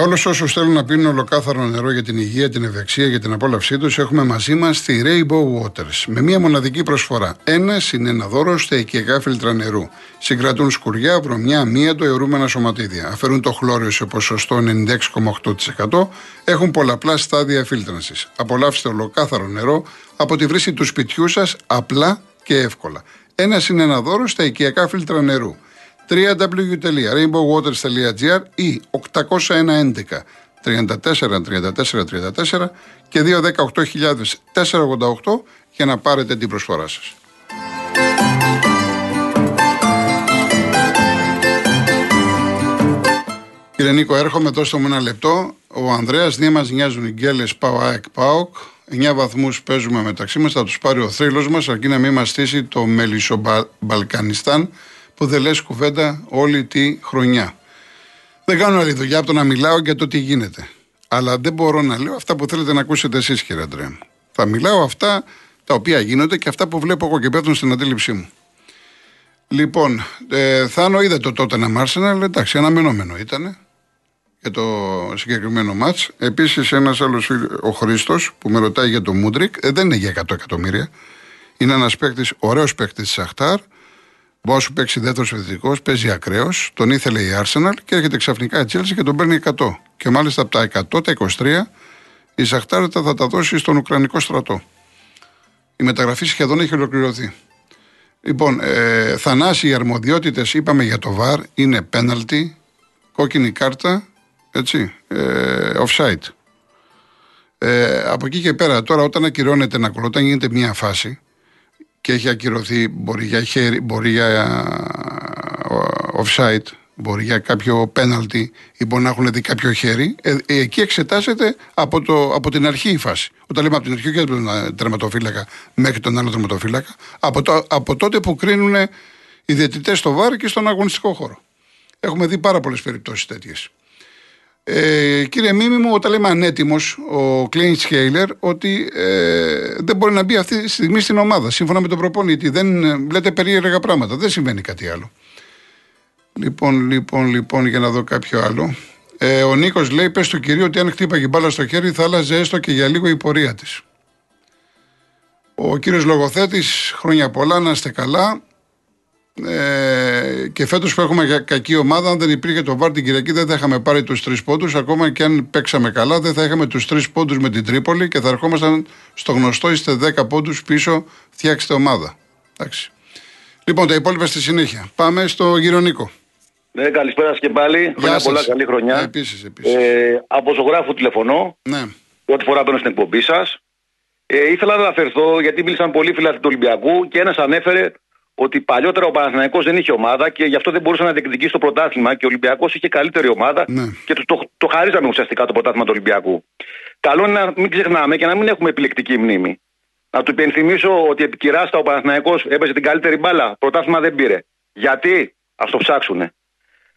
Για όλους όσους θέλουν να πίνουν ολοκάθαρο νερό για την υγεία, την ευεξία και την απόλαυσή τους, έχουμε μαζί μας τη Rainbow Waters με μία μοναδική προσφορά. Ένας είναι ένα δώρο στα οικιακά φίλτρα νερού. Συγκρατούν σκουριά, βρωμιά, το αιωρούμενα σωματίδια. Αφαιρούν το χλώριο σε ποσοστό 96,8%. Έχουν πολλαπλά στάδια φίλτρανσης. Απολαύστε ολοκάθαρο νερό από τη βρύση του σπιτιού σας απλά και εύκολα. Ένας είναι ένα δώρο στα οικιακά φίλτρα νερού www.rainbowwaters.gr ή 811 34 34 34 και 218.488 για να πάρετε την προσφορά σας. Κύριε Νίκο, έρχομαι τόσο με ένα λεπτό. Ο Ανδρέας, δεν μας νοιάζουν οι γκέλες ΠΑΟ ΑΕΚ ΠΑΟΚ. 9 βαθμούς παίζουμε μεταξύ μας, θα τους πάρει ο θρύλος μας, αρκεί να μην μας στήσει το Μελισσομπαλκανιστάν που δεν λες κουβέντα όλη τη χρονιά. Δεν κάνω άλλη δουλειά από το να μιλάω για το τι γίνεται. Αλλά δεν μπορώ να λέω αυτά που θέλετε να ακούσετε εσείς, κύριε Αντρέα. Θα μιλάω αυτά τα οποία γίνονται και αυτά που βλέπω εγώ και πέφτουν στην αντίληψή μου. Λοιπόν, ε, Θάνο είδε το τότε να αλλά εντάξει, αναμενόμενο ήταν για το συγκεκριμένο μάτς. Επίσης ένας άλλος ο Χρήστος που με ρωτάει για το Μούντρικ, ε, δεν είναι για 100 εκατομμύρια. Είναι ένας παίκτης, ωραίος παίκτης της Αχτάρ, Μπορεί να σου παίξει δεύτερος επιθετικό, παίζει ακραίος, τον ήθελε η Arsenal και έρχεται ξαφνικά η Chelsea και τον παίρνει 100. Και μάλιστα από τα 100, τα 23, η Σαχτάρετα θα τα δώσει στον Ουκρανικό στρατό. Η μεταγραφή σχεδόν έχει ολοκληρωθεί. Λοιπόν, ε, Θανάση, οι αρμοδιότητες είπαμε για το VAR είναι πέναλτι, κόκκινη κάρτα, έτσι, ε, offside. Ε, από εκεί και πέρα, τώρα όταν ακυρώνεται ένα κολλό, όταν γίνεται μια φάση, και έχει ακυρωθεί, μπορεί για, χέρι, μπορεί για ε, offside, μπορεί για κάποιο πέναλτι ή μπορεί να έχουν δει κάποιο χέρι. Ε, ε, εκεί εξετάζεται από, το, από την αρχή η φάση. Όταν λέμε από την αρχή, και από τον τερματοφύλακα μέχρι τον άλλο τερματοφύλακα, από, το, από τότε που κρίνουν οι διαιτητές στο βάρ και στον αγωνιστικό χώρο. Έχουμε δει πάρα πολλές περιπτώσεις τέτοιες. Ε, κύριε Μίμη μου, όταν λέμε ανέτοιμος ο Κλέιν Σχέιλερ, ότι ε, δεν μπορεί να μπει αυτή τη στιγμή στην ομάδα. Σύμφωνα με τον προπονητή. Δεν ε, λέτε περίεργα πράγματα. Δεν συμβαίνει κάτι άλλο. Λοιπόν, λοιπόν, λοιπόν, για να δω κάποιο άλλο. Ε, ο Νίκος λέει: Πες του κυρίου ότι αν χτύπαγε μπάλα στο χέρι θα άλλαζε έστω και για λίγο η πορεία της. Ο κύριος Λογοθέτης, χρόνια πολλά, να είστε καλά. Ε, και φέτος που έχουμε κακή ομάδα, αν δεν υπήρχε το βάρ την Κυριακή, δεν θα είχαμε πάρει τους τρεις πόντους. Ακόμα και αν παίξαμε καλά, δεν θα είχαμε τους τρεις πόντους με την Τρίπολη και θα ερχόμασταν στο γνωστό είστε 10 πόντους πίσω, φτιάξτε ομάδα. Εντάξει. Λοιπόν, τα υπόλοιπα στη συνέχεια. Πάμε στο Γυρονίκο. Ναι, καλησπέρα και πάλι. Χρόνια πολλά, καλή χρονιά. Ε, επίσης, επίσης. Ε, από ζωγράφου τηλεφωνώ. Ναι. Πρώτη φορά μπαίνω στην εκπομπή σας. Ε, ήθελα να αναφερθώ γιατί μίλησαν πολλοί φίλοι του Ολυμπιακού και ένας ανέφερε ότι παλιότερα ο Παναθηναϊκός δεν είχε ομάδα και γι' αυτό δεν μπορούσε να διεκδικήσει το πρωτάθλημα και ο Ολυμπιακός είχε καλύτερη ομάδα ναι. και το, το, το χαρίζαμε ουσιαστικά το πρωτάθλημα του Ολυμπιακού. Καλό είναι να μην ξεχνάμε και να μην έχουμε επιλεκτική μνήμη. Να του υπενθυμίσω ότι επί Κυράστα ο Παναθηναϊκός έπαιζε την καλύτερη μπάλα. Πρωτάθλημα δεν πήρε. Γιατί, ας το ψάξουνε.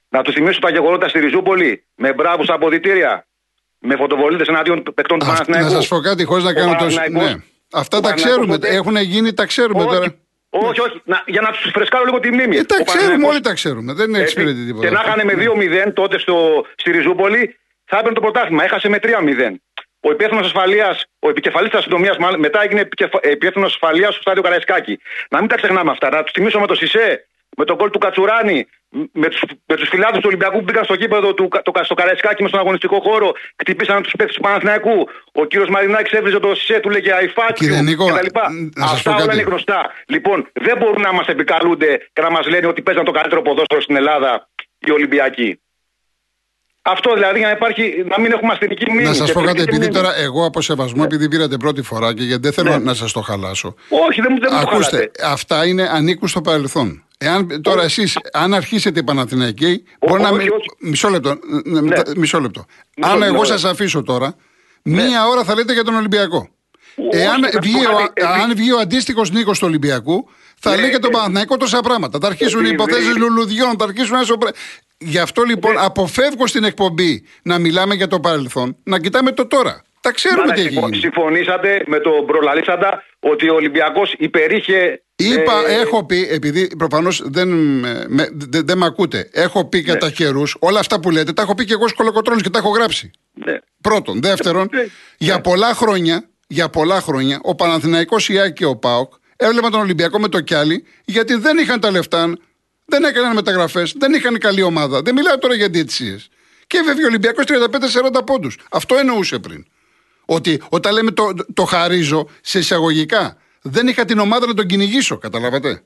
Να του θυμίσω τα γεγονότα στη Ριζούπολη με μπράβους αποδητήρια. Με φωτοβολίδε εναντίον παικτών του Παναθηναϊκού. Να σας πω κάτι, χωρίς να κάνω το. Ναι. Αυτά τα ξέρουμε. Έχουν γίνει, τα ξέρουμε τώρα. Όχι, όχι. Να, για να τους φρεσκάρω λίγο τη μνήμη. Ε, τα ξέρουμε, όλοι τα ξέρουμε. Δεν εξυπηρετεί τίποτα. Και να είχαν με 2-0 τότε στο, στη Ριζούπολη, θα έπαιρνε το πρωτάθλημα. Έχασε με 3-0. Ο υπεύθυνος ασφαλεία, ο επικεφαλής της αστυνομίας, μετά έγινε υπεύθυνος ασφαλείας στο στάδιο Καραϊσκάκη. Να μην τα ξεχνάμε αυτά. Να τους θυμίσω με το Σισε, με τον κόλ του Κατσουράνη, με τους με τους φιλάδου του Ολυμπιακού που μπήκαν στο γήπεδο του το, στο Καραϊσκάκι με στον αγωνιστικό χώρο, χτυπήσαν τους παίκτες του Παναθηναϊκού. Ο κύριος Μαρινάκης έβριζε το ΣΕ, του λέγε Αϊφάκη κτλ. Αυτά όλα είναι γνωστά. Λοιπόν, δεν μπορούν να μας επικαλούνται και να μας λένε ότι παίζαν το καλύτερο ποδόσφαιρο στην Ελλάδα οι Ολυμπιακοί. Αυτό δηλαδή για να, υπάρχει, να μην έχουμε αστυνική μνήμη. Να σας πω κάτι, επειδή τώρα εγώ από σεβασμό, ναι. επειδή πήρατε πρώτη φορά και γιατί δεν θέλω ναι. να σας το χαλάσω. Όχι, δεν, δεν Ακούστε, αυτά είναι, ανήκουν στο παρελθόν. Εάν τώρα εσείς, αν αρχίσετε η Παναθηναϊκή, μπορεί να μην. Μισό λεπτό. Ναι. Μισό λεπτό. αν εγώ σας αφήσω τώρα, μία ώρα θα λέτε για τον Ολυμπιακό. Εάν βγει, ο, αν βγει ο αντίστοιχος Νίκος του Ολυμπιακού, θα λέει για τον Παναθηναϊκός τόσα πράγματα. Θα αρχίσουν οι υποθέσεις λουλουδιών, θα αρχίσουν έσω. Γι' αυτό λοιπόν αποφεύγω στην εκπομπή να μιλάμε για το παρελθόν, να κοιτάμε το τώρα. Τα ξέρουμε τι έχει γίνει. Συμφωνήσατε με τον προλαλήσαντα ότι ο Ολυμπιακός υπερήχε Είπα, ε, έχω πει, επειδή προφανώς δεν, με, δεν, δεν με ακούτε, έχω πει κατά ναι. χερού όλα αυτά που λέτε, τα έχω πει και εγώ σκολοκοτρόνη και τα έχω γράψει. Ναι. Πρώτον. Δεύτερον, ναι. για πολλά χρόνια, για πολλά χρόνια, ο Παναθηναϊκός η και ο ΠΑΟΚ έβλεπαν τον Ολυμπιακό με το κιάλι, γιατί δεν είχαν τα λεφτά, δεν έκαναν μεταγραφές, δεν είχαν καλή ομάδα. Δεν μιλάω τώρα για διαιτησίες. Και βέβαια ο Ολυμπιακός 35-40 πόντους. Αυτό εννοούσε πριν. Ότι όταν λέμε το, το χαρίζω σε εισαγωγικά, δεν είχα την ομάδα να τον κυνηγήσω, καταλάβατε;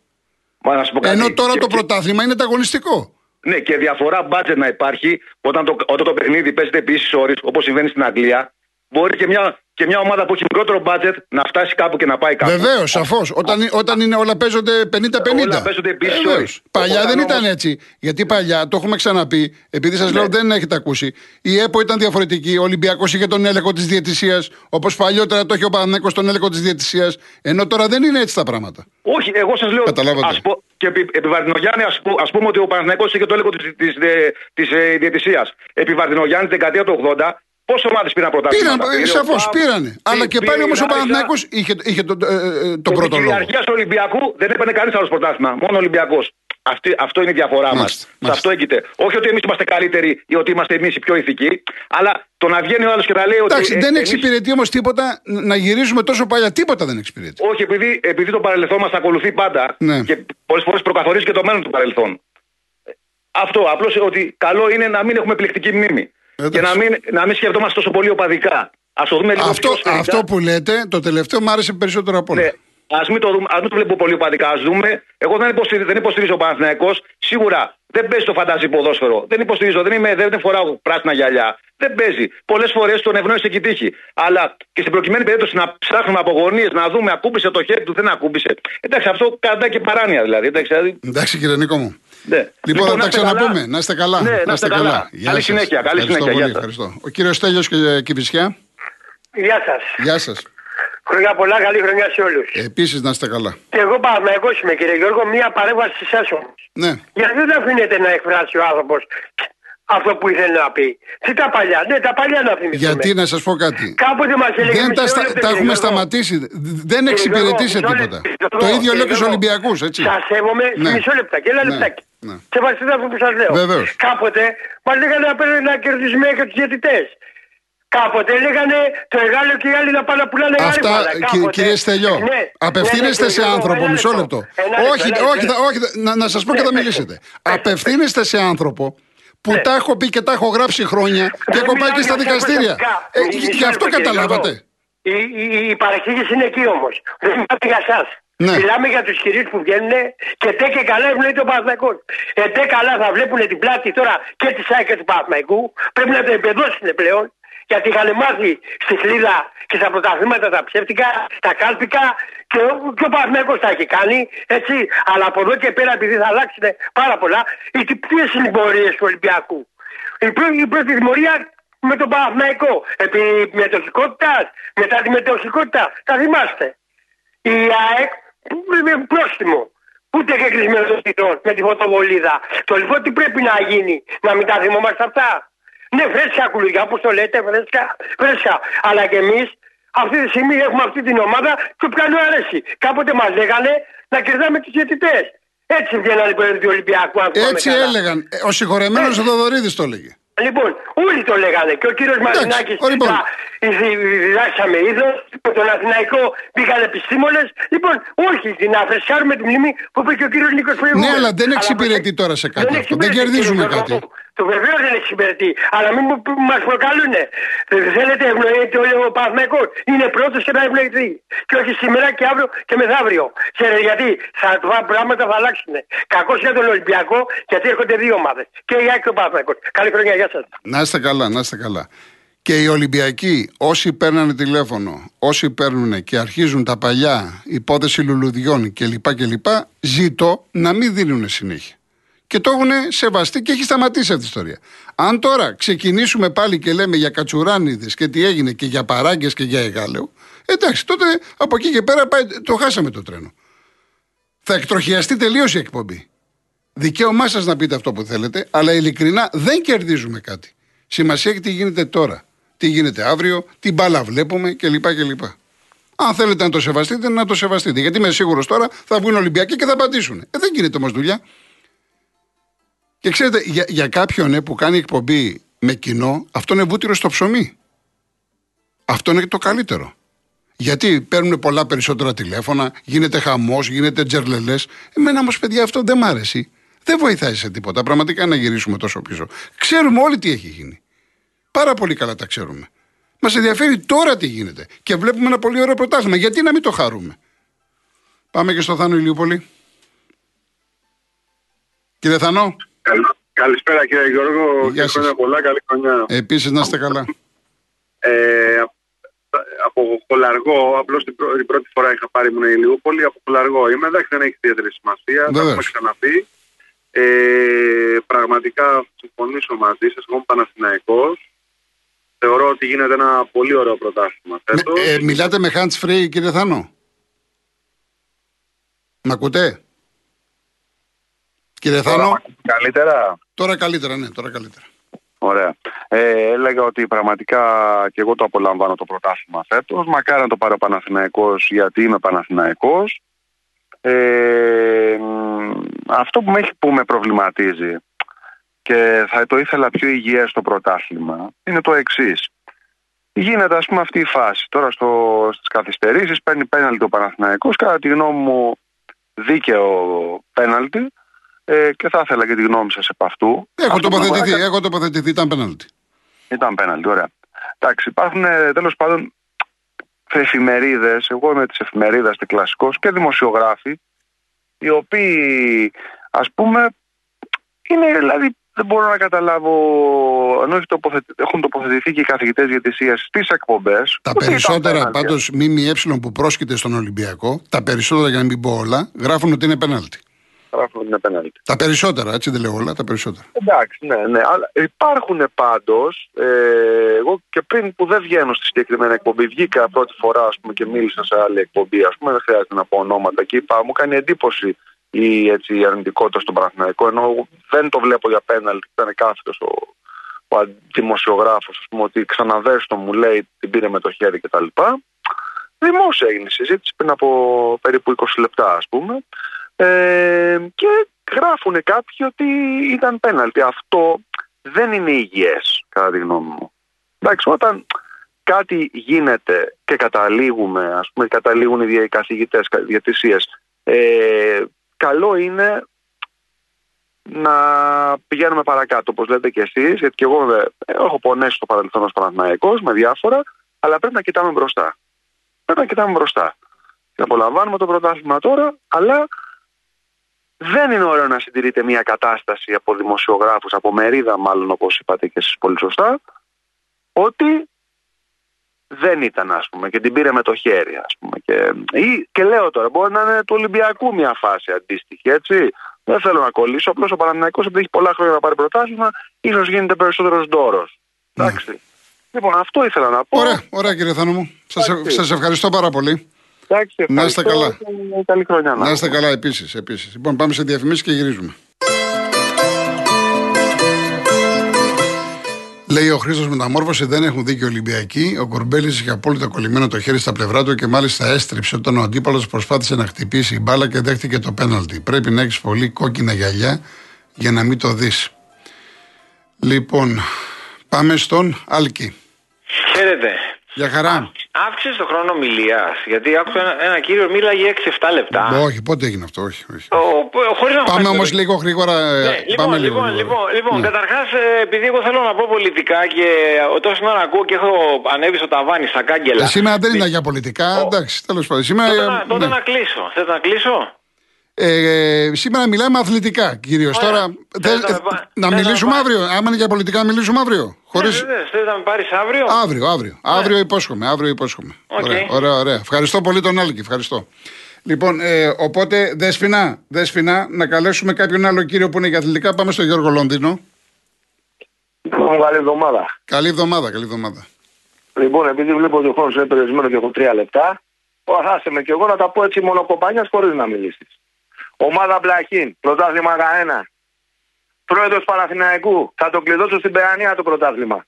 Μα, πω κάτι. Ενώ τώρα το πρωτάθλημα είναι ταγωνιστικό. Ναι, και διαφορά μπάτζετ να υπάρχει όταν το, όταν το παιχνίδι παίζεται επίσης όρει, όπως συμβαίνει στην Αγγλία. Μπορεί και μια και μια ομάδα που έχει μικρότερο budget να φτάσει κάπου και να πάει κάπου. Βεβαίως, σαφώς. Όταν, όταν είναι, όλα παίζονται 50-50. Όλα παίζονται επίση Παλιά δεν ήταν έτσι. Γιατί παλιά, το έχουμε ξαναπεί, επειδή σας ναι. λέω δεν έχετε ακούσει, η ΕΠΟ ήταν διαφορετική. Ο Ολυμπιακός είχε τον έλεγχο της διαιτησίας. Όπως παλιότερα το είχε ο Πανανέκο τον έλεγχο της διαιτησίας. Ενώ τώρα δεν είναι έτσι τα πράγματα. Όχι, εγώ σας λέω. Ας πω, και επί, επί Βαρδινογιάννη, ας πούμε ότι ο Πανανέκο είχε το έλεγχο της ε, διαιτησίας. Επί Βαρδινογιάννη, δεκαετία του 80, Πόσες ομάδες πήραν πρωτάθλημα. Πήραν, σαφώς πήρανε. Αλλά και πάλι όμως ο Παναθυνάκο είχε, είχε τον ε, ε, το πρώτο λόγο. Στην του Ολυμπιακού δεν έπαιρνε κανείς άλλος πρωτάθλημα. Μόνο ο Ολυμπιακός. αυτό είναι η διαφορά μας. Σε αυτό έγκυται. Όχι ότι εμείς είμαστε καλύτεροι ή ότι είμαστε εμείς οι πιο ηθικοί, αλλά το να βγαίνει ο άλλος και να λέει ότι. Εντάξει, ε, δεν εμείς... εξυπηρετεί όμως τίποτα να γυρίζουμε τόσο παλιά. Τίποτα δεν εξυπηρετεί. Όχι, επειδή, επειδή το παρελθόν μας ακολουθεί πάντα ναι. και πολλές φορές προκαθορίζει και το μέλλον του παρελθόν. Αυτό απλώς ότι καλό είναι να μην έχουμε πληκτική μνήμη. Και να μην, να μην σκεφτόμαστε τόσο πολύ οπαδικά. Α το δούμε λίγο αυτό, πιο Αυτό που λέτε, το τελευταίο μου άρεσε περισσότερο από όλα. Ναι. Α μην, το ας μην το βλέπω πολύ οπαδικά. Α δούμε. Εγώ δεν υποστηρίζω, δεν υποστηρίζω ο Παναθυναϊκό. Σίγουρα δεν παίζει το φαντάζι ποδόσφαιρο. Δεν υποστηρίζω. Δεν, είμαι, δεν φοράω πράσινα γυαλιά. Δεν παίζει. Πολλές φορές τον ευνόησε και τύχη. Αλλά και στην προκειμένη περίπτωση να ψάχνουμε από γωνίες να δούμε ακούμπησε το χέρι του, δεν ακούμπησε. Εντάξει, αυτό κατά και παράνοια δηλαδή. Εντάξει, δηλαδή... εντάξει κύριε Νίκο μου. Ναι. Λοιπόν, λοιπόν, θα τα ξαναπούμε. Να είστε καλά. Ναι, να είστε καλά. καλά. Καλή συνέχεια. Καλή συνέχεια. Πολύ, ευχαριστώ. Ο κύριος Τέλειο και Κυβισιά. Γεια σας. Γεια σας. Χρόνια πολλά, καλή χρονιά σε όλους. Επίσης να είστε καλά. Και εγώ πάμε, εγώ είμαι κύριε Γιώργο, μία παρέμβαση σε εσάς Ναι. Γιατί δεν αφήνετε να εκφράσει ο άνθρωπος αυτό που ήθελε να πει. Τι τα παλιά, ναι, τα παλιά να θυμηθούμε. Γιατί να σας πω κάτι. Κάποτε μας έλεγε. Δεν τα, στα, τα έχουμε σταματήσει. Δεν εξυπηρετεί σε τίποτα. Το ίδιο λέω και στους Ολυμπιακούς, έτσι. Σας σέβομαι ναι. μισό λεπτάκι. Ένα ναι. λεπτάκι. Ναι. Σεβαστείτε αυτό που σας λέω. Βεβαίως. Κάποτε μας λέγανε να παίρνουν να κερδίσουμε και τους διαιτητές. Κάποτε λέγανε το εργάλεο και οι άλλοι να πάνε να πουλάνε Αυτά, Κάποτε... κύριε Στελιό, ναι, απευθύνεστε ναι, ναι, σε άνθρωπο, μισό λεπτό. Όχι, όχι, όχι, να, να σας πω και θα μιλήσετε. Απευθύνεστε σε άνθρωπο που ναι. τα έχω πει και τα έχω γράψει χρόνια και έχω πάει και στα δικαστήρια. Ε, γι' αυτό καταλάβατε. Η, η, η παρεξήγηση είναι εκεί όμως. Δεν μιλάμε για εσάς. Ναι. Μιλάμε για τους κυρίου που βγαίνουν και τε και καλά ευνοείται ο Παναθμαϊκό. Ε, τε καλά θα βλέπουν την πλάτη τώρα και τη ΣΑΕ και του Παναθμαϊκού. Πρέπει να το εμπεδώσουν πλέον γιατί είχαν μάθει στη Χλίδα και στα πρωταθλήματα τα ψεύτικα, τα κάλπικα και ο, και ο τα έχει κάνει, έτσι. Αλλά από εδώ και πέρα επειδή θα αλλάξουν πάρα πολλά, ποιες είναι οι πορείες του Ολυμπιακού; Η πρώτη, η πρώτη δημορία με τον Παναθηναϊκό, επί μετοχικότητας, μετά τη μετοχικότητα, τα θυμάστε; Η ΑΕΚ, πρόστιμο, ούτε και κλεισμένο το με τη φωτοβολίδα; Το λοιπόν τι πρέπει να γίνει, να μην τα θυμόμαστε αυτά; Ναι, φρέσκα κουλουριά, όπως το λέτε, φρέσκα, φρέσκα. Αλλά και εμείς αυτή τη στιγμή έχουμε αυτή την ομάδα και ποιανού αρέσει. Κάποτε μας λέγανε να κερδάμε τους διαιτητές. Έτσι βγαίνανε οι του Ολυμπιακού. Έτσι έλεγαν. Ο συγχωρεμένος Δοδωρίδη το έλεγε. Λοιπόν, όλοι το λέγανε και ο κύριος Μαρινάκης λοιπόν. διδάξαμε είδο, τον Αθηναϊκό πήγαν επιστήμονες. Λοιπόν, όχι, να φρεσκάρουμε τη μνήμη που είπε και ο κύριος Νίκος Ναι, αλλά δεν εξυπηρετεί τώρα σε κάτι δεν αυτό. Δεν κερδίζουμε κάτι. Το βεβαίως δεν εξυπηρετεί. Αλλά μην μας προκαλούν. Θέλετε ευνοείται ο Παθμαϊκός. Είναι πρώτος και να ευνοηθεί. Και όχι σήμερα και αύριο και μεθαύριο. Ξέρετε γιατί; Θα, πράγματα θα αλλάξουν. Κακός για τον Ολυμπιακό γιατί έρχονται δύο ομάδες. Και η Άκη και ο Παθμαϊκός. Καλή χρονιά, γεια σας. Να είστε καλά, να είστε καλά. Και οι Ολυμπιακοί, όσοι παίρνανε τηλέφωνο, όσοι παίρνουν και αρχίζουν τα παλιά υπόθεση λουλουδιών κλπ. κλπ. Ζήτω να μην δίνουν συνέχεια. Και το έχουν σεβαστεί και έχει σταματήσει αυτή η ιστορία. Αν τώρα ξεκινήσουμε πάλι και λέμε για κατσουράνιδες και τι έγινε και για παράγκες και για εγάλεο, εντάξει, τότε από εκεί και πέρα πάει, το χάσαμε το τρένο. Θα εκτροχιαστεί τελείως η εκπομπή. Δικαίωμά σας να πείτε αυτό που θέλετε, αλλά ειλικρινά δεν κερδίζουμε κάτι. Σημασία έχει τι γίνεται τώρα τι γίνεται αύριο, τι μπάλα βλέπουμε κλπ. κλπ. Αν θέλετε να το σεβαστείτε, να το σεβαστείτε. Γιατί είμαι σίγουρος τώρα θα βγουν Ολυμπιακοί και θα απαντήσουν. Ε, δεν γίνεται όμως δουλειά. Και ξέρετε, για, για κάποιον ε, που κάνει εκπομπή με κοινό, αυτό είναι βούτυρο στο ψωμί. Αυτό είναι το καλύτερο. Γιατί παίρνουν πολλά περισσότερα τηλέφωνα, γίνεται χαμός, γίνεται τζερλελές. Εμένα όμως, παιδιά, αυτό δεν μ' άρεσε. Δεν βοηθάει σε τίποτα. Πραγματικά να γυρίσουμε τόσο πίσω. Ξέρουμε όλοι τι έχει γίνει. Πάρα πολύ καλά τα ξέρουμε. Μας ενδιαφέρει τώρα τι γίνεται. Και βλέπουμε ένα πολύ ωραίο πρωτάθλημα. Γιατί να μην το χαρούμε; Πάμε και στο Θάνο Ηλιούπολη. Κύριε Θανό. Καλησπέρα κύριε Γιώργο. Γεια σας. πολλά. Καλή χρονιά. Επίσης να είστε καλά. Ε, από Χολαργό, απλώς την, την, πρώτη φορά είχα πάρει μου Ηλιούπολη. Από Χολαργό είμαι. Εντάξει, δεν έχει ιδιαίτερη σημασία. Το έχουμε ξαναπεί. Ε, πραγματικά συμφωνήσω μαζί σας. Εγώ είμαι Παναθηναϊκός. Θεωρώ ότι γίνεται ένα πολύ ωραίο πρωτάθλημα. Ε, μιλάτε με hands free, κύριε Θάνο; Μ' ακούτε; Κύριε Θάνο. Καλύτερα. Τώρα καλύτερα, ναι, τώρα καλύτερα. Ωραία. Ε, έλεγα ότι πραγματικά και εγώ το απολαμβάνω το πρωτάθλημα φέτος. Μακάρι να το πάρει ο Παναθηναϊκός γιατί είμαι Παναθηναϊκός. Ε, αυτό που με, έχει, που με προβληματίζει και θα το ήθελα πιο υγιές στο πρωτάθλημα είναι το εξής. Γίνεται ας πούμε αυτή η φάση. Τώρα στο, στις καθυστερήσεις παίρνει πέναλτι ο Παναθηναϊκός. Κατά τη γνώμη μου δίκαιο πέναλτι. Ε, και θα ήθελα και τη γνώμη σας επ' αυτού. Έχω τοποθετηθεί, έχω τοποθετηθεί, ήταν πέναλτι. Ήταν πέναλτι, ωραία. Εντάξει, υπάρχουν ε, τέλος πάντων εφημερίδες, εγώ είμαι της εφημερίδας της κλασικός και δημοσιογράφοι, οι οποίοι ας πούμε είναι δηλαδή δεν μπορώ να καταλάβω, ενώ έχουν τοποθετηθεί και οι καθηγητές διαιτησία στις εκπομπές. Τα περισσότερα πάντως ΜΜΕ που πρόσκειται στον Ολυμπιακό, τα περισσότερα για να μην πω όλα, γράφουν ότι είναι πέναλτι γράφουν ότι είναι πέναλτι. Τα περισσότερα, έτσι δεν λέω όλα, τα περισσότερα. Εντάξει, ναι, ναι. Αλλά υπάρχουν πάντως. Ε, εγώ και πριν που δεν βγαίνω στη συγκεκριμένη εκπομπή, βγήκα πρώτη φορά ας πούμε, και μίλησα σε άλλη εκπομπή. Ας πούμε, δεν χρειάζεται να πω ονόματα και είπα, μου κάνει εντύπωση η, έτσι, η αρνητικότητα στον Παναθηναϊκό. Ενώ δεν το βλέπω για πέναλτι, ήταν κάθετος ο, ο δημοσιογράφος, ας πούμε, ότι ξαναδέστο μου λέει την πήρε με το χέρι κτλ. Δημόσια έγινε η συζήτηση πριν από περίπου 20 λεπτά, ας πούμε. Ε, και γράφουν κάποιοι ότι ήταν πέναλτι. Αυτό δεν είναι υγιές κατά τη γνώμη μου. Εντάξει, όταν κάτι γίνεται και καταλήγουμε, ας πούμε καταλήγουν οι καθηγητές διατησίες, ε, καλό είναι να πηγαίνουμε παρακάτω, όπως λέτε και εσείς, γιατί και εγώ ε, έχω πονέσει στο παρελθόν ως Παναθηναϊκός με διάφορα, αλλά πρέπει να κοιτάμε μπροστά. Πρέπει να κοιτάμε μπροστά. Και απολαμβάνουμε το πρωτάθλημα τώρα, αλλά δεν είναι ωραίο να συντηρείται μια κατάσταση από δημοσιογράφους, από μερίδα μάλλον όπως είπατε και εσείς πολύ σωστά, ότι δεν ήταν ας πούμε και την πήρε με το χέρι ας πούμε. Και, ή, και λέω τώρα μπορεί να είναι του Ολυμπιακού μια φάση αντίστοιχη έτσι. Δεν θέλω να κολλήσω, απλώς ο Παναθηναϊκός επειδή έχει πολλά χρόνια να πάρει πρωτάθλημα ίσως γίνεται περισσότερος ντόρος. Ναι. Εντάξει. Λοιπόν αυτό ήθελα να πω. Ωραία, ωραία κύριε Θάνο μου. Σας, σας ευχαριστώ πάρα πολύ. Εντάξει, να είστε καλά. Καλή χρονιά. Να είστε καλά επίσης, επίσης. Λοιπόν, πάμε σε διαφημίσεις και γυρίζουμε. Λέει ο Χρήστος Μεταμόρφωση, δεν έχουν δίκιο Ολυμπιακοί. Ο Κορμπέλη είχε απόλυτα κολλημένο το χέρι στα πλευρά του και μάλιστα έστριψε όταν ο αντίπαλος προσπάθησε να χτυπήσει η μπάλα και δέχτηκε το πέναλτι. Πρέπει να έχεις πολύ κόκκινα γυαλιά για να μην το δεις. Λοιπόν, πάμε στον Άλκη. Χαίρετε. Για χαρά. Αύξησε το χρόνο ομιλίας. Γιατί άκουσα ένα, ένα κύριο μίλαγε 6-7 λεπτά. Όχι, πότε έγινε αυτό, όχι. όχι. Ο, να πάμε όμως λίγο γρήγορα. Ναι, λοιπόν, πάμε λίγο, λοιπόν, λοιπόν, λοιπόν, ναι. καταρχάς, ε, επειδή εγώ θέλω να πω πολιτικά και τόσο ώρα ακούω και έχω ανέβει στο ταβάνι στα κάγκελα. Ε, σήμερα δεν είναι για πολιτικά. Εντάξει, τέλος πάντων. Σήμερα, τότε, να, τότε ναι. να κλείσω. Θέλετε να κλείσω; Ε, σήμερα μιλάμε αθλητικά κυρίως. Τώρα να μιλήσουμε αύριο. Άμα είναι για πολιτικά, να μιλήσουμε αύριο. Χωρίς... Ναι, Θε να με πάρεις αύριο; Αύριο, αύριο. Ναι. Αύριο υπόσχομαι. Αύριο υπόσχομαι. Okay. Ωραία, ωραία, ωραία. Ευχαριστώ πολύ τον Άλκη. Ευχαριστώ. Λοιπόν, ε, οπότε δέσπινα, δέσπινα, να καλέσουμε κάποιον άλλο κύριο που είναι για αθλητικά. Πάμε στο Γιώργο Λονδίνο. Λοιπόν, καλή εβδομάδα. Καλή εβδομάδα, καλή εβδομάδα. Λοιπόν, επειδή βλέπω ότι ο χρόνος είναι περιορισμένο και έχω τρία λεπτά, άσε με και εγώ να τα πω έτσι μόνο κοπανιά χωρίς να μιλήσεις. Ομάδα Μπλαχίν, πρωτάθλημα 1. Πρόεδρος Παναθηναϊκού, θα το κλειδώσω στην Παιανία το πρωτάθλημα.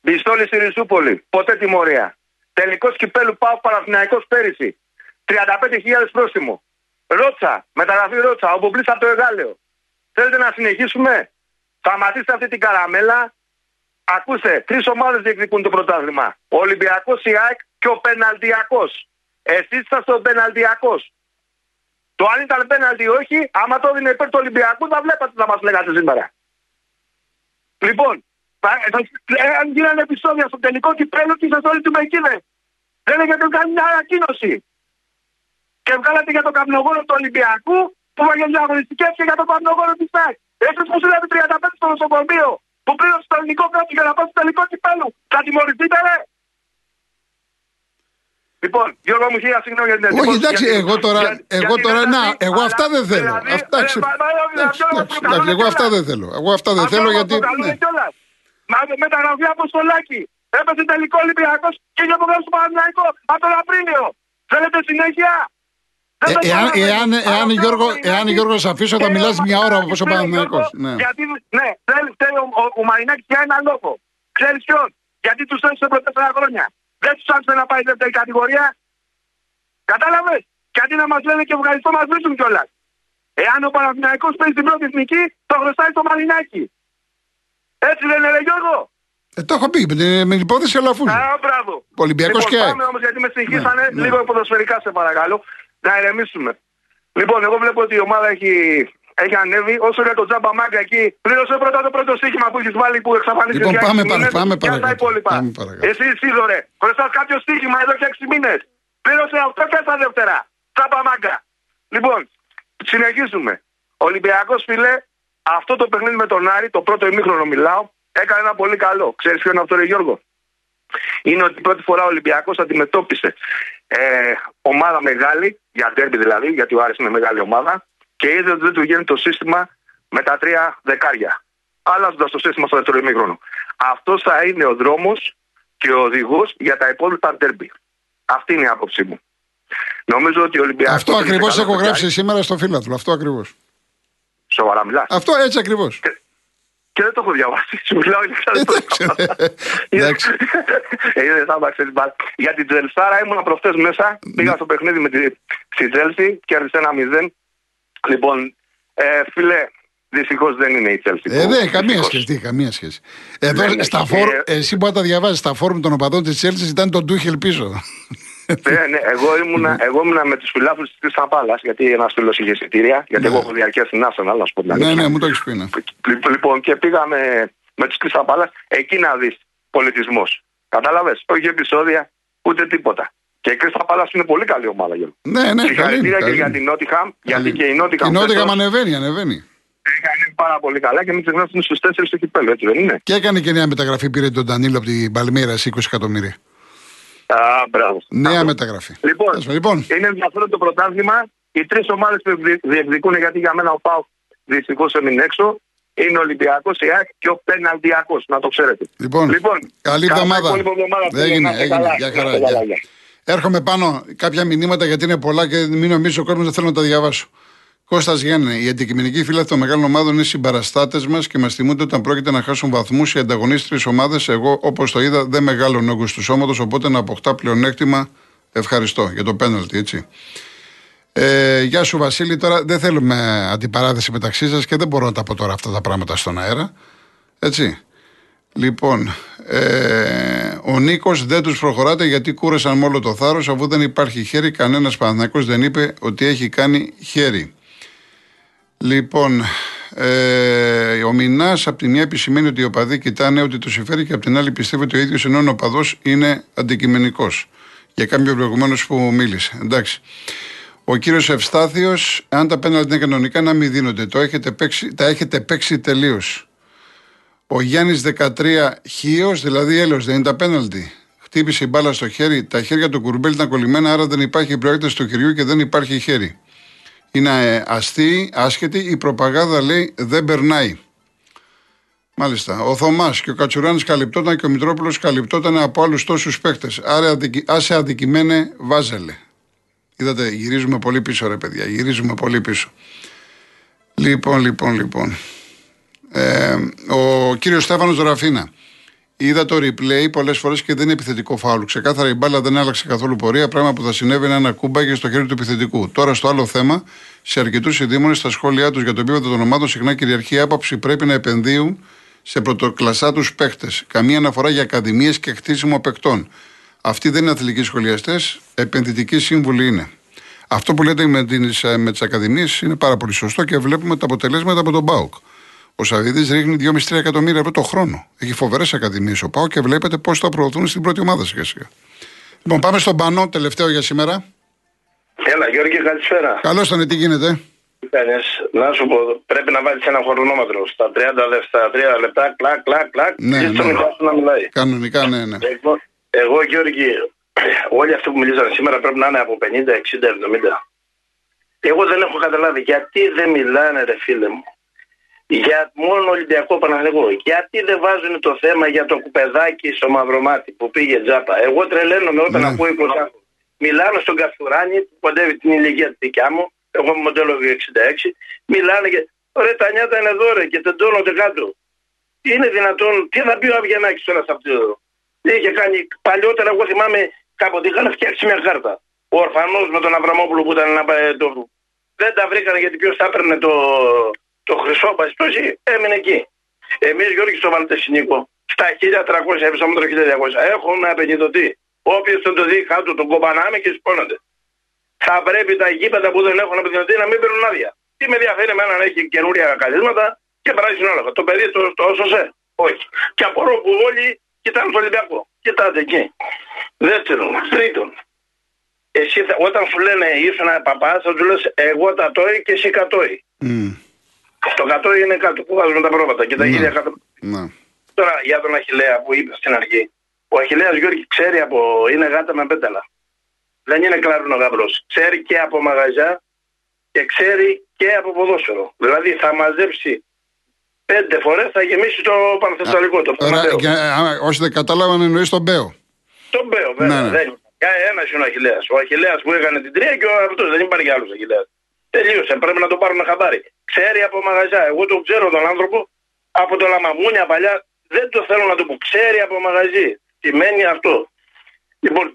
Μπιστόλη στη Ρισούπολη, ποτέ τιμωρία. Τελικός κυπέλου πάω Παναθηναϊκός πέρυσι. 35.000 πρόστιμο. Ρότσα, μεταγραφή Ρότσα, ο Μπομπλής από το Εγάλεο. Θέλετε να συνεχίσουμε; Σταματήστε αυτή την καραμέλα. Ακούστε, τρεις ομάδες διεκδικούν το πρωτάθλημα. Ο Ολυμπιακός, η ΑΕΚ και ο Πεναλτιακός. Εσείς είσαστε ο Πεναλτιακός. Το αν ήταν πέναλτι ή όχι, άμα το έδινε υπέρ του Ολυμπιακού, θα βλέπατε τι θα μας λέγατε σήμερα. Λοιπόν, αν γίνανε επεισόδια στο τελικό κυπέλο και είσαστε όλοι του Μεκίνε. Δεν έχετε κάνει μια ανακοίνωση. Και βγάλατε για το καπνογόρο του Ολυμπιακού που για αγωνιστικέ και για το καπνογόρο της ΤΑΚ. Εσείς που είδατε 35 στο νοσοκομείο που πλήρωσε το ελληνικό κράτος για να πάει στο τελικό κυπέλο. Θα τιμωρηθείτε, ρε. Λοιπόν, Γιώργο μου, χίλια συγγνώμη για την εντύπωση. Όχι, εντάξει, εγώ τώρα, εγώ τώρα, να, εγώ αυτά δεν θέλω. Αυτά, εγώ αυτά δεν θέλω. Εγώ αυτά δεν θέλω γιατί... Μα μεταγραφή από στολάκι. Έπεσε τελικό Ολυμπιακός και για απογράψει στο Παναθηναϊκό από τον Απρίλιο. Θέλετε συνέχεια; Ε, εάν, εάν, εάν, Γιώργο, εάν Γιώργο αφήσω θα μιλάς μια ώρα όπως ο Παναθηναϊκός. Ναι. Γιατί, ναι, θέλει, θέλει ο, ο, ο Μαρινάκης για ένα λόγο. Ξέρεις ποιον; Γιατί τους θέλει σε πρώτα χρόνια. Δεν τους άφησε να πάει δεύτερη κατηγορία. Κατάλαβες; Γιατί να μας λένε και ευχαριστώ μας βρίσκουν κιόλας. Εάν ο Παναθηναϊκός παίζει την πρώτη εθνική, το χρωστάει το Μαρινάκι. Έτσι δεν είναι, Γιώργο. Ε, το έχω πει με την, με την υπόθεση Αλαφούζου. Α, μπράβο. Ολυμπιακός λοιπόν, και... Πάμε όμως γιατί με συγχύσανε ναι, ναι. λίγο ποδοσφαιρικά σε παρακαλώ. Να ηρεμήσουμε. Λοιπόν, εγώ βλέπω ότι η ομάδα έχει, έχει ανέβει. Όσο για το τζάμπα μάγκα εκεί, πλήρωσε πρώτα το πρώτο στοίχημα που έχεις βάλει που εξαφανίστηκε. Λοιπόν, πάμε, πάμε, πάμε, πάμε τα υπόλοιπα. Εσύ, Σίδωρε, χρωστάς κάποιο στοίχημα εδώ και 6 μήνες. Πλήρωσε αυτό και στα δεύτερα. Τζάμπα μάγκα. Λοιπόν, συνεχίζουμε. Ολυμπιακός φίλε, αυτό το παιχνίδι με τον Άρη, το πρώτο ημίχρονο μιλάω, έκανε ένα πολύ καλό. Ξέρεις ποιο είναι αυτό, Ρε Γιώργο; Είναι ότι πρώτη φορά ο Ολυμπιακός αντιμετώπισε ε, ομάδα μεγάλη, για τέρμπι δηλαδή, γιατί ο Άρης είναι μεγάλη ομάδα, και είδε ότι δεν του βγαίνει το σύστημα με τα τρία δεκάρια. Αλλάζοντα το σύστημα στο δεύτερο ημίχρονο. Αυτός θα είναι ο δρόμος και ο οδηγός για τα υπόλοιπα τέρμπι. Αυτή είναι η άποψή μου. Νομίζω ότι ο Ολυμπιακός. Αυτό ακριβώς έχω γράψει σήμερα στο φίλατρο. Αυτό ακριβώς. Σοβαρά μιλά. Αυτό έτσι ακριβώς. Και δεν το έχω διαβάσει. Σου μιλάω Εντάξει. Είναι θα Για την Τζελσάρα ήμουν προχτές μέσα. Πήγα στο παιχνίδι με τη Τζέλση και έρθει ένα μηδέν. Λοιπόν, ε, φίλε, Δυστυχώς δεν είναι η Τσέλση. Ε, δεν, καμία σχέση. Καμία σχέση. Εδώ, στα φόρ, εσύ που τα διαβάζεις στα φόρουμ των οπαδών της Τσέλση ήταν τον Ντούχελ πίσω ναι, ναι, εγώ ήμουνα, εγώ ήμουνα με τους φιλάθλους της Κρυσταπάλα, γιατί ένα φίλος είχε εισιτήρια, γιατί ναι. εγώ έχω διαρκεία στην Άσονα, να σου πω Ναι, ναι, μου το έχεις πει. Ναι. Λοιπόν, και πήγαμε με τους Κρυσταπάλα εκεί να δεις πολιτισμός. Κατάλαβες, όχι επεισόδια, ούτε τίποτα. Και η Κρίστα Πάλα είναι πολύ καλή ομάδα. Γιώργο. Ναι, ναι, Συγχαρητήρια και για την Νότιχαμ, γιατί και η Νότιχαμ. Η Νότιχαμ ανεβαίνει, ανεβαίνει. Έκανε πάρα πολύ καλά και μην ξεχνάτε ότι είναι στους 4 στο κυπέλο, έτσι δεν είναι; Και έκανε και μια μεταγραφή, πήρε τον Ντανίλο από την Παλμύρα 20 εκατομμύρια. Α, μπράβο. Νέα μεταγραφή. Λοιπόν, λοιπόν, είναι ενδιαφέρον το πρωτάθλημα. Οι τρεις ομάδες που διεκδικούν, γιατί για μένα ο Πάου δυστυχώς έμεινε έξω, είναι ο Ολυμπιακός, η ΑΕΚ και ο Πεναλτιακός. Να το ξέρετε. Λοιπόν, λοιπόν καλή εβδομάδα. Έγινε, έγινε. Για χαρά. Έρχομαι πάνω κάποια μηνύματα γιατί είναι πολλά και μην νομίζεις ο κόσμος δεν θέλω να τα διαβάσω. Κώστας Γιάννη, οι αντικειμενικοί φίλοι των μεγάλων ομάδων είναι συμπαραστάτες μας και μας θυμούνται όταν πρόκειται να χάσουν βαθμούς οι ανταγωνίστριε ομάδες. Εγώ, όπως το είδα, δεν μεγάλο όγκο του σώματος, οπότε να αποκτά πλεονέκτημα. Ευχαριστώ για το πέναλτι, έτσι. Ε, γεια σου Βασίλη, τώρα δεν θέλουμε αντιπαράθεση μεταξύ σας και δεν μπορώ να τα πω τώρα αυτά τα πράγματα στον αέρα. Έτσι. Λοιπόν, ε, ο Νίκος δεν τους προχωράτε γιατί κούρασαν μόνο το θάρρος αφού δεν υπάρχει χέρι. Κανένας Παναθηναϊκός δεν είπε ότι έχει κάνει χέρι. Λοιπόν, ε, ο Μινάς από τη μια επισημαίνει ότι οι οπαδοί κοιτάνε ότι του συμφέρει και από την άλλη πιστεύει ότι ο ίδιος ενώ ο οπαδό είναι αντικειμενικός. Για κάποιο προηγουμένω που μίλησε. Εντάξει. Ο κύριος Ευστάθιος, αν τα πέναλτι είναι κανονικά, να μην δίνονται. Το έχετε παίξει, τα έχετε παίξει τελείως. Ο Γιάννης 13 χείος, δηλαδή έλεος, δεν είναι τα πέναλτι. Χτύπησε η μπάλα στο χέρι, τα χέρια του κουρμπέλ ήταν κολλημένα, άρα δεν υπάρχει προέκταση του χεριού και δεν υπάρχει χέρι είναι αστεί, άσχετη, η προπαγάνδα λέει δεν περνάει. Μάλιστα. Ο Θωμάς και ο Κατσουράνης καλυπτόταν και ο Μητρόπουλος καλυπτόταν από άλλους τόσους παίχτε. Άρα άσε αδικημένε, βάζελε. Είδατε, γυρίζουμε πολύ πίσω, ρε παιδιά. Γυρίζουμε πολύ πίσω. Λοιπόν, λοιπόν, λοιπόν. Ε, ο κύριος Στέφανος Ραφίνα. Είδα το replay πολλές φορές και δεν είναι επιθετικό φάουλ. Ξεκάθαρα η μπάλα δεν άλλαξε καθόλου πορεία, πράγμα που θα συνέβαινε ένα κούμπαγε στο χέρι του επιθετικού. Τώρα στο άλλο θέμα, σε αρκετούς ειδήμονες στα σχόλιά τους για το επίπεδο των ομάδων συχνά κυριαρχεί η άποψη πρέπει να επενδύουν σε πρωτοκλασσά τους παίχτε. Καμία αναφορά για ακαδημίες και χτίσιμο παικτών. Αυτοί δεν είναι αθλητικοί σχολιαστές, επενδυτικοί σύμβουλοι είναι. Αυτό που λέτε με, τις, με τις ακαδημίες είναι πάρα πολύ σωστό και βλέπουμε τα αποτελέσματα από τον Μπάουκ. Ο Σαββίδη ρίχνει 2,5-3 εκατομμύρια ευρώ το χρόνο. Έχει φοβερές ακαδημίες ο Πάο και βλέπετε πώς θα προωθούν στην πρώτη ομάδα σιγά σιγά. Λοιπόν, πάμε στον Πανό, τελευταίο για σήμερα. Έλα, Γιώργη, καλησπέρα. Καλώς ήταν, τι γίνεται; Να σου πω, πρέπει να βάλεις ένα χρονόμετρο στα 30, στα 3 λεπτά, κλακ, κλακ, κλακ. Ναι, ναι. να μιλάει. Κανονικά, ναι, ναι. Εγώ, εγώ, Γιώργη, όλοι αυτοί που μιλήσαν σήμερα πρέπει να είναι από 50, 60, 70. Εγώ δεν έχω καταλάβει γιατί δεν μιλάνε, ρε φίλε μου για μόνο Ολυμπιακό Παναγενικό. Γιατί δεν βάζουν το θέμα για το κουπεδάκι στο Μαυρομάτι που πήγε τζάπα. Εγώ τρελαίνομαι όταν ναι. ακούω 20 Μιλάνε στον Καστουράνη που κοντεύει την ηλικία τη δικιά μου. Εγώ είμαι μοντέλο 66. Μιλάνε και. Ρε τα νιάτα είναι εδώ ρε και τεντώνονται κάτω. Είναι δυνατόν. Τι θα πει ο Αβγενάκης τώρα σε αυτό. Είχε κάνει παλιότερα, εγώ θυμάμαι κάποτε είχαν φτιάξει μια κάρτα. Ο ορφανός με τον Αβραμόπουλο που ήταν ένα το... Δεν τα βρήκαν γιατί ποιος θα έπαιρνε το, το χρυσό παστόση έμεινε εκεί. Εμείς Γιώργη στο Βαλτεσινίκο στα 1300 έπεσαμε το 1200 έχουμε απενιδωτεί. Όποιο τον το δει κάτω τον κομπανάμε και σπώνονται. Θα πρέπει τα γήπεδα που δεν έχουν απενιδωτεί να μην παίρνουν άδεια. Τι με ενδιαφέρει εμένα να έχει καινούρια καλύσματα και πράσινο όλα. Το παιδί το, το έσωσε. Όχι. Και απορώ που όλοι κοιτάνε στο Ολυμπιακό. Κοιτάτε εκεί. Δεύτερον. Τρίτον. Εσύ όταν σου λένε ήσουν παπά, θα του λες εγώ τα τόι και εσύ κατόι. Mm. Το 100 είναι κάτω που βάζουν τα πρόβατα και τα ναι. ίδια κάτω. Ναι. Τώρα για τον Αχηλέα που είπε στην αρχή. Ο Αχηλέας Γιώργη ξέρει από. είναι γάτα με πέταλα. Δεν είναι κλάρουνο γαμπρός. Ξέρει και από μαγαζιά και ξέρει και από ποδόσφαιρο. Δηλαδή θα μαζέψει πέντε φορές θα γεμίσει το Πανθεσσαλικό. Το όσοι δεν κατάλαβαν εννοείς τον Μπέο. Τον Μπέο, βέβαια. Ναι, ναι. Δεν ένα είναι ο Αχηλέας. Ο Αχηλέας που έκανε την τρία και ο αυτό δεν υπάρχει άλλος Αχηλέας. Τελείωσε. Πρέπει να το πάρουν χαμπάρι. Ξέρει από μαγαζιά. Εγώ τον ξέρω τον άνθρωπο από το Λαμαμούνια παλιά. Δεν το θέλω να το πω. Ξέρει από μαγαζί. Τι μένει αυτό. Λοιπόν,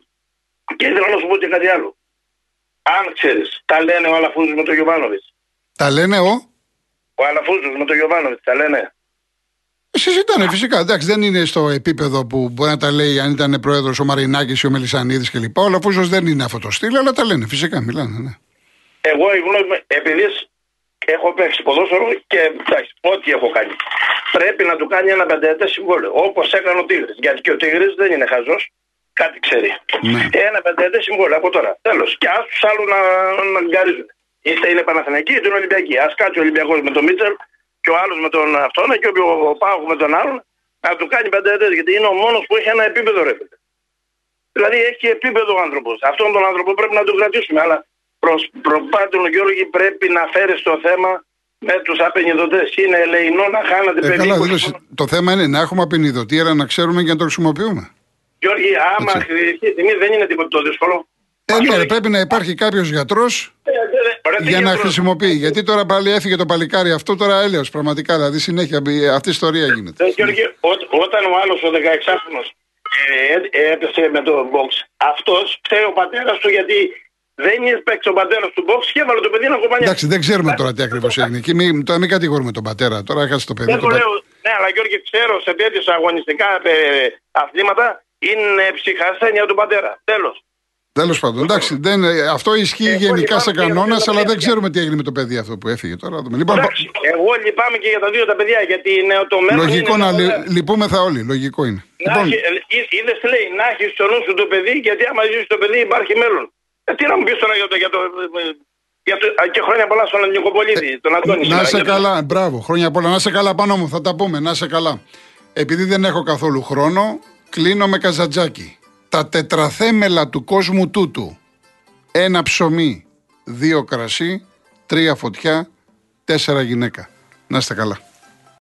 και ήθελα να σου πω και κάτι άλλο. Αν ξέρεις, τα λένε ο Αλαφούζος με τον Γιωβάνοβιτς. Τα λένε ο; Ο Αλαφούζος με τον Γιωβάνοβιτς, τα λένε. Συζητάνε φυσικά. Εντάξει, δεν είναι στο επίπεδο που μπορεί να τα λέει αν ήταν πρόεδρος ο Μαρινάκης ή ο Μελισανίδης κλπ. Ο Αλαφούζος δεν είναι αυτό το στυλ, αλλά τα λένε φυσικά. Μιλάνε, ναι. Εγώ η γνώμη επειδή έχω παίξει ποδόσφαιρο και εντάξει, ό,τι έχω κάνει. Πρέπει να του κάνει ένα πενταετές συμβόλαιο. Όπως έκανε ο Τίγρης. Γιατί και ο Τίγρης δεν είναι χαζός. Κάτι ξέρει. Ναι. Ένα πενταετές συμβόλαιο από τώρα. Τέλος. Και ας τους άλλους να, να γκαρίζουν. Είτε είναι Παναθηναϊκοί είτε είναι Ολυμπιακοί. Α κάτσει ο Ολυμπιακός με τον Μίτσελ και ο άλλος με τον αυτόν και ο Πάγος με τον άλλον να του κάνει πενταετές. Γιατί είναι ο μόνος που έχει ένα επίπεδο ρε Δηλαδή έχει επίπεδο ο άνθρωπος. Αυτόν τον άνθρωπο πρέπει να τον κρατήσουμε. Αλλά προς προπάντων Γιώργη πρέπει να φέρεις το θέμα με τους απενιδωτέ. Είναι ελεηνό να χάνατε ε, καλά, δήλωση. Το θέμα είναι να έχουμε απενιδωτή, αλλά να ξέρουμε και να το χρησιμοποιούμε. Γιώργη, άμα χρειαστεί τιμή δεν είναι τίποτα το δύσκολο. Ε, ναι, πρέπει να υπάρχει κάποιος γιατρός ε, για να χρησιμοποιεί. Γιατί τώρα πάλι έφυγε το παλικάρι αυτό, τώρα έλεος πραγματικά. Δηλαδή συνέχεια αυτή η ιστορία γίνεται. Ε, Γιώργη, ό, όταν ο άλλος ο 16χρονο ε, έπεσε με το box, αυτός ξέρει ο πατέρας του γιατί δεν είναι παίξει ο πατέρας του box και έβαλε το παιδί να κομπανιά. Εντάξει, δεν ξέρουμε τώρα τι ακριβώς έγινε. Και μην, τώρα μην κατηγορούμε τον πατέρα. Τώρα έχασε το παιδί. Δεν το λέω. Ναι, αλλά Γιώργη, ξέρω σε τέτοιε αγωνιστικά ε, αθλήματα είναι ψυχασθένεια του πατέρα. Τέλος. Τέλος πάντων, εντάξει, δεν, αυτό ισχύει εγώ γενικά σε κανόνας, αλλά δεν ξέρουμε τι έγινε με το παιδί αυτό που έφυγε τώρα. Λοιπόν, εντάξει, εγώ λυπάμαι και για τα δύο τα παιδιά, γιατί είναι το μέλλον. Λογικό να λυ, λυπούμεθα όλοι, λογικό είναι. Λοιπόν. Ε, είδες λέει, να έχεις στο νου σου το παιδί, γιατί άμα ζήσει το παιδί υπάρχει μέλλον. Ε, τι να μου πεις τώρα για το. Για το, για το και χρόνια πολλά στον Νικοπολίδη, ε, τον Αντώνη. Να σε καλά, μπράβο, χρόνια πολλά. Να σε καλά πάνω μου, θα τα πούμε, να σε καλά. Επειδή δεν έχω καθόλου χρόνο, κλείνω με καζατζάκι. Τα τετραθέμελα του κόσμου τούτου. Ένα ψωμί, δύο κρασί, τρία φωτιά, τέσσερα γυναίκα. Να είστε καλά.